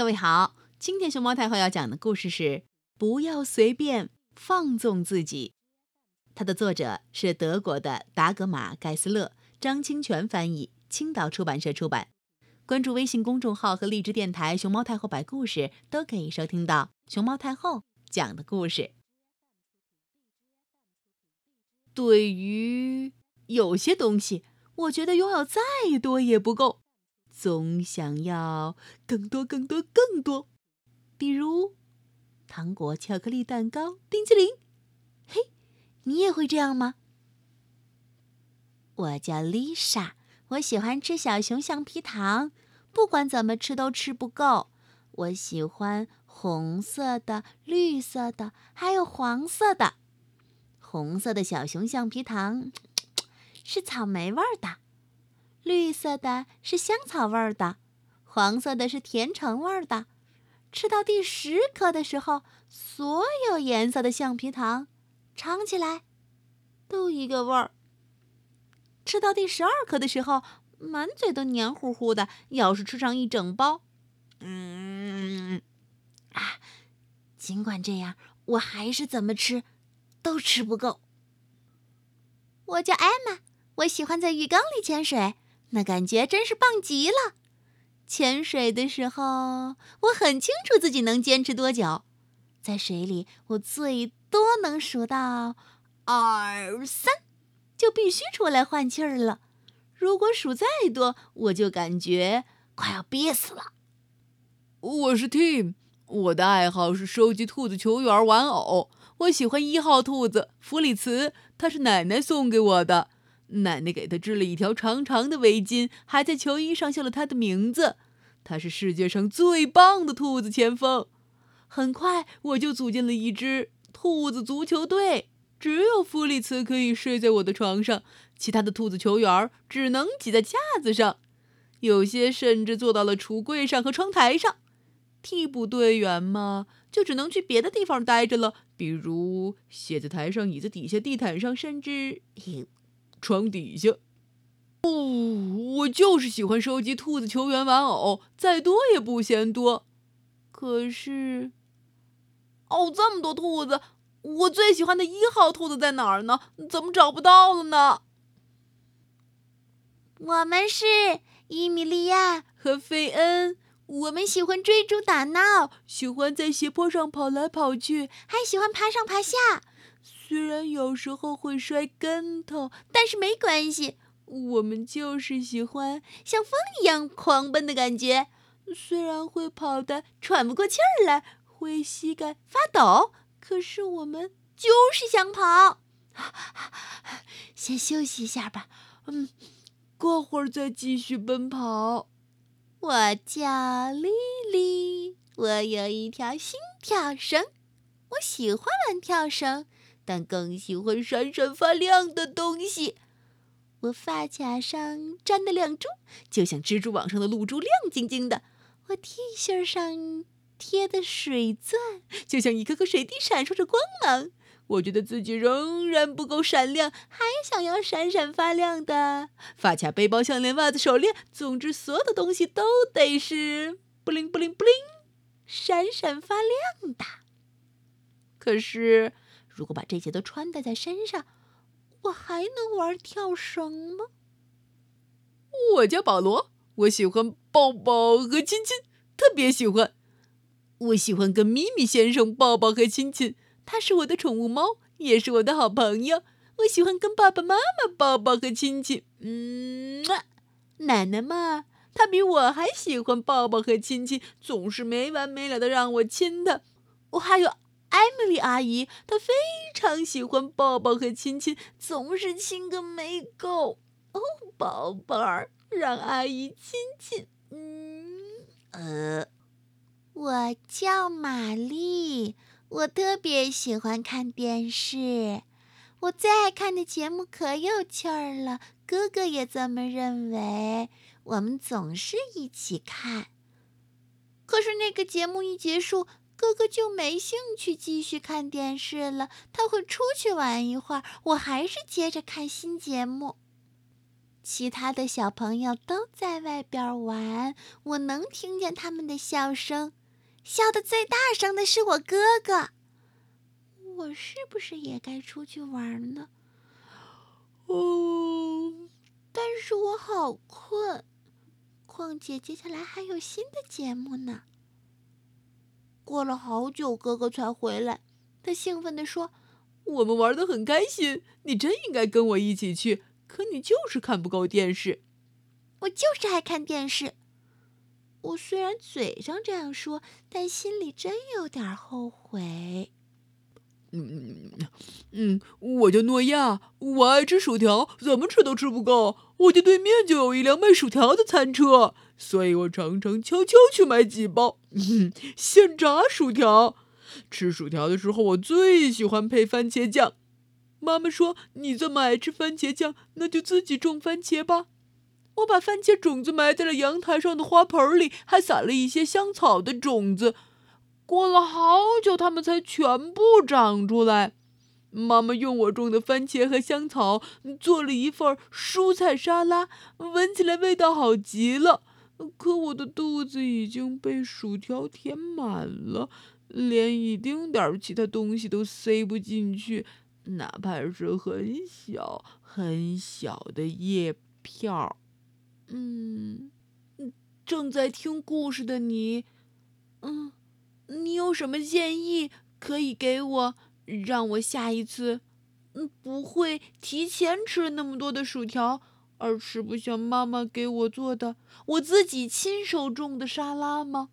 各位好，今天熊猫太后要讲的故事是《不要随便放纵自己》，它的作者是德国的达格玛·盖斯勒，张清泉翻译，青岛出版社出版。关注微信公众号和荔枝电台“熊猫太后摆故事”，都可以收听到熊猫太后讲的故事。对于有些东西，我觉得拥有再多也不够。总想要更多、更多、更多，比如糖果、巧克力、蛋糕、冰淇淋。嘿，你也会这样吗？我叫 Lisa，我喜欢吃小熊橡皮糖，不管怎么吃都吃不够。我喜欢红色的、绿色的，还有黄色的。红色的小熊橡皮糖 是草莓味儿的。绿色的是香草味儿的，黄色的是甜橙味儿的。吃到第十颗的时候，所有颜色的橡皮糖尝起来都一个味儿。吃到第十二颗的时候，满嘴都黏糊糊的。要是吃上一整包，嗯啊，尽管这样，我还是怎么吃都吃不够。我叫艾玛，我喜欢在浴缸里潜水。那感觉真是棒极了！潜水的时候，我很清楚自己能坚持多久。在水里，我最多能数到二三，就必须出来换气儿了。如果数再多，我就感觉快要憋死了。我是 Tim，我的爱好是收集兔子球员玩偶。我喜欢一号兔子弗里茨，他是奶奶送给我的。奶奶给他织了一条长长的围巾，还在球衣上绣了他的名字。他是世界上最棒的兔子前锋。很快，我就组建了一支兔子足球队。只有弗里茨可以睡在我的床上，其他的兔子球员只能挤在架子上，有些甚至坐到了橱柜上和窗台上。替补队员嘛，就只能去别的地方待着了，比如写字台上、椅子底下、地毯上，甚至……床底下。哦，我就是喜欢收集兔子球员玩偶，再多也不嫌多。可是，哦，这么多兔子，我最喜欢的一号兔子在哪儿呢？怎么找不到了呢？我们是伊米利亚和菲恩，我们喜欢追逐打闹，喜欢在斜坡上跑来跑去，还喜欢爬上爬下。虽然有时候会摔跟头，但是没关系。我们就是喜欢像风一样狂奔的感觉。虽然会跑得喘不过气儿来，会膝盖发抖，可是我们就是想跑。先休息一下吧。嗯，过会儿再继续奔跑。我叫丽丽，我有一条心跳绳，我喜欢玩跳绳。但更喜欢闪闪发亮的东西。我发卡上粘的亮珠，就像蜘蛛网上的露珠，亮晶晶的。我 T 恤上贴的水钻，就像一颗颗水滴，闪烁着光芒。我觉得自己仍然不够闪亮，还想要闪闪发亮的发卡、背包、项链、袜子、手链。总之，所有的东西都得是布灵布灵布灵，闪闪发亮的。可是。如果把这些都穿戴在身上，我还能玩跳绳吗？我叫保罗，我喜欢抱抱和亲亲，特别喜欢。我喜欢跟咪咪先生抱抱和亲亲，他是我的宠物猫，也是我的好朋友。我喜欢跟爸爸妈妈抱抱和亲亲。嗯，奶奶嘛，她比我还喜欢抱抱和亲亲，总是没完没了的让我亲她。我还有。艾米丽阿姨，她非常喜欢抱抱和亲亲，总是亲个没够。哦，宝贝儿，让阿姨亲亲。嗯，呃，我叫玛丽，我特别喜欢看电视，我最爱看的节目可有趣儿了。哥哥也这么认为，我们总是一起看。可是那个节目一结束。哥哥就没兴趣继续看电视了，他会出去玩一会儿，我还是接着看新节目。其他的小朋友都在外边玩，我能听见他们的笑声。笑得最大声的是我哥哥。我是不是也该出去玩呢？哦，但是我好困。况且接下来还有新的节目呢。过了好久，哥哥才回来。他兴奋地说：“我们玩得很开心，你真应该跟我一起去。可你就是看不够电视。”“我就是爱看电视。”我虽然嘴上这样说，但心里真有点后悔。嗯嗯，我叫诺亚，我爱吃薯条，怎么吃都吃不够。我家对面就有一辆卖薯条的餐车，所以我常常悄悄去买几包嗯现炸薯条。吃薯条的时候，我最喜欢配番茄酱。妈妈说：“你这么爱吃番茄酱，那就自己种番茄吧。”我把番茄种子埋在了阳台上的花盆里，还撒了一些香草的种子。过了好久，它们才全部长出来。妈妈用我种的番茄和香草做了一份蔬菜沙拉，闻起来味道好极了。可我的肚子已经被薯条填满了，连一丁点儿其他东西都塞不进去，哪怕是很小很小的叶片儿。嗯，正在听故事的你，嗯，你有什么建议可以给我，让我下一次，嗯，不会提前吃那么多的薯条，而吃不像妈妈给我做的、我自己亲手种的沙拉吗？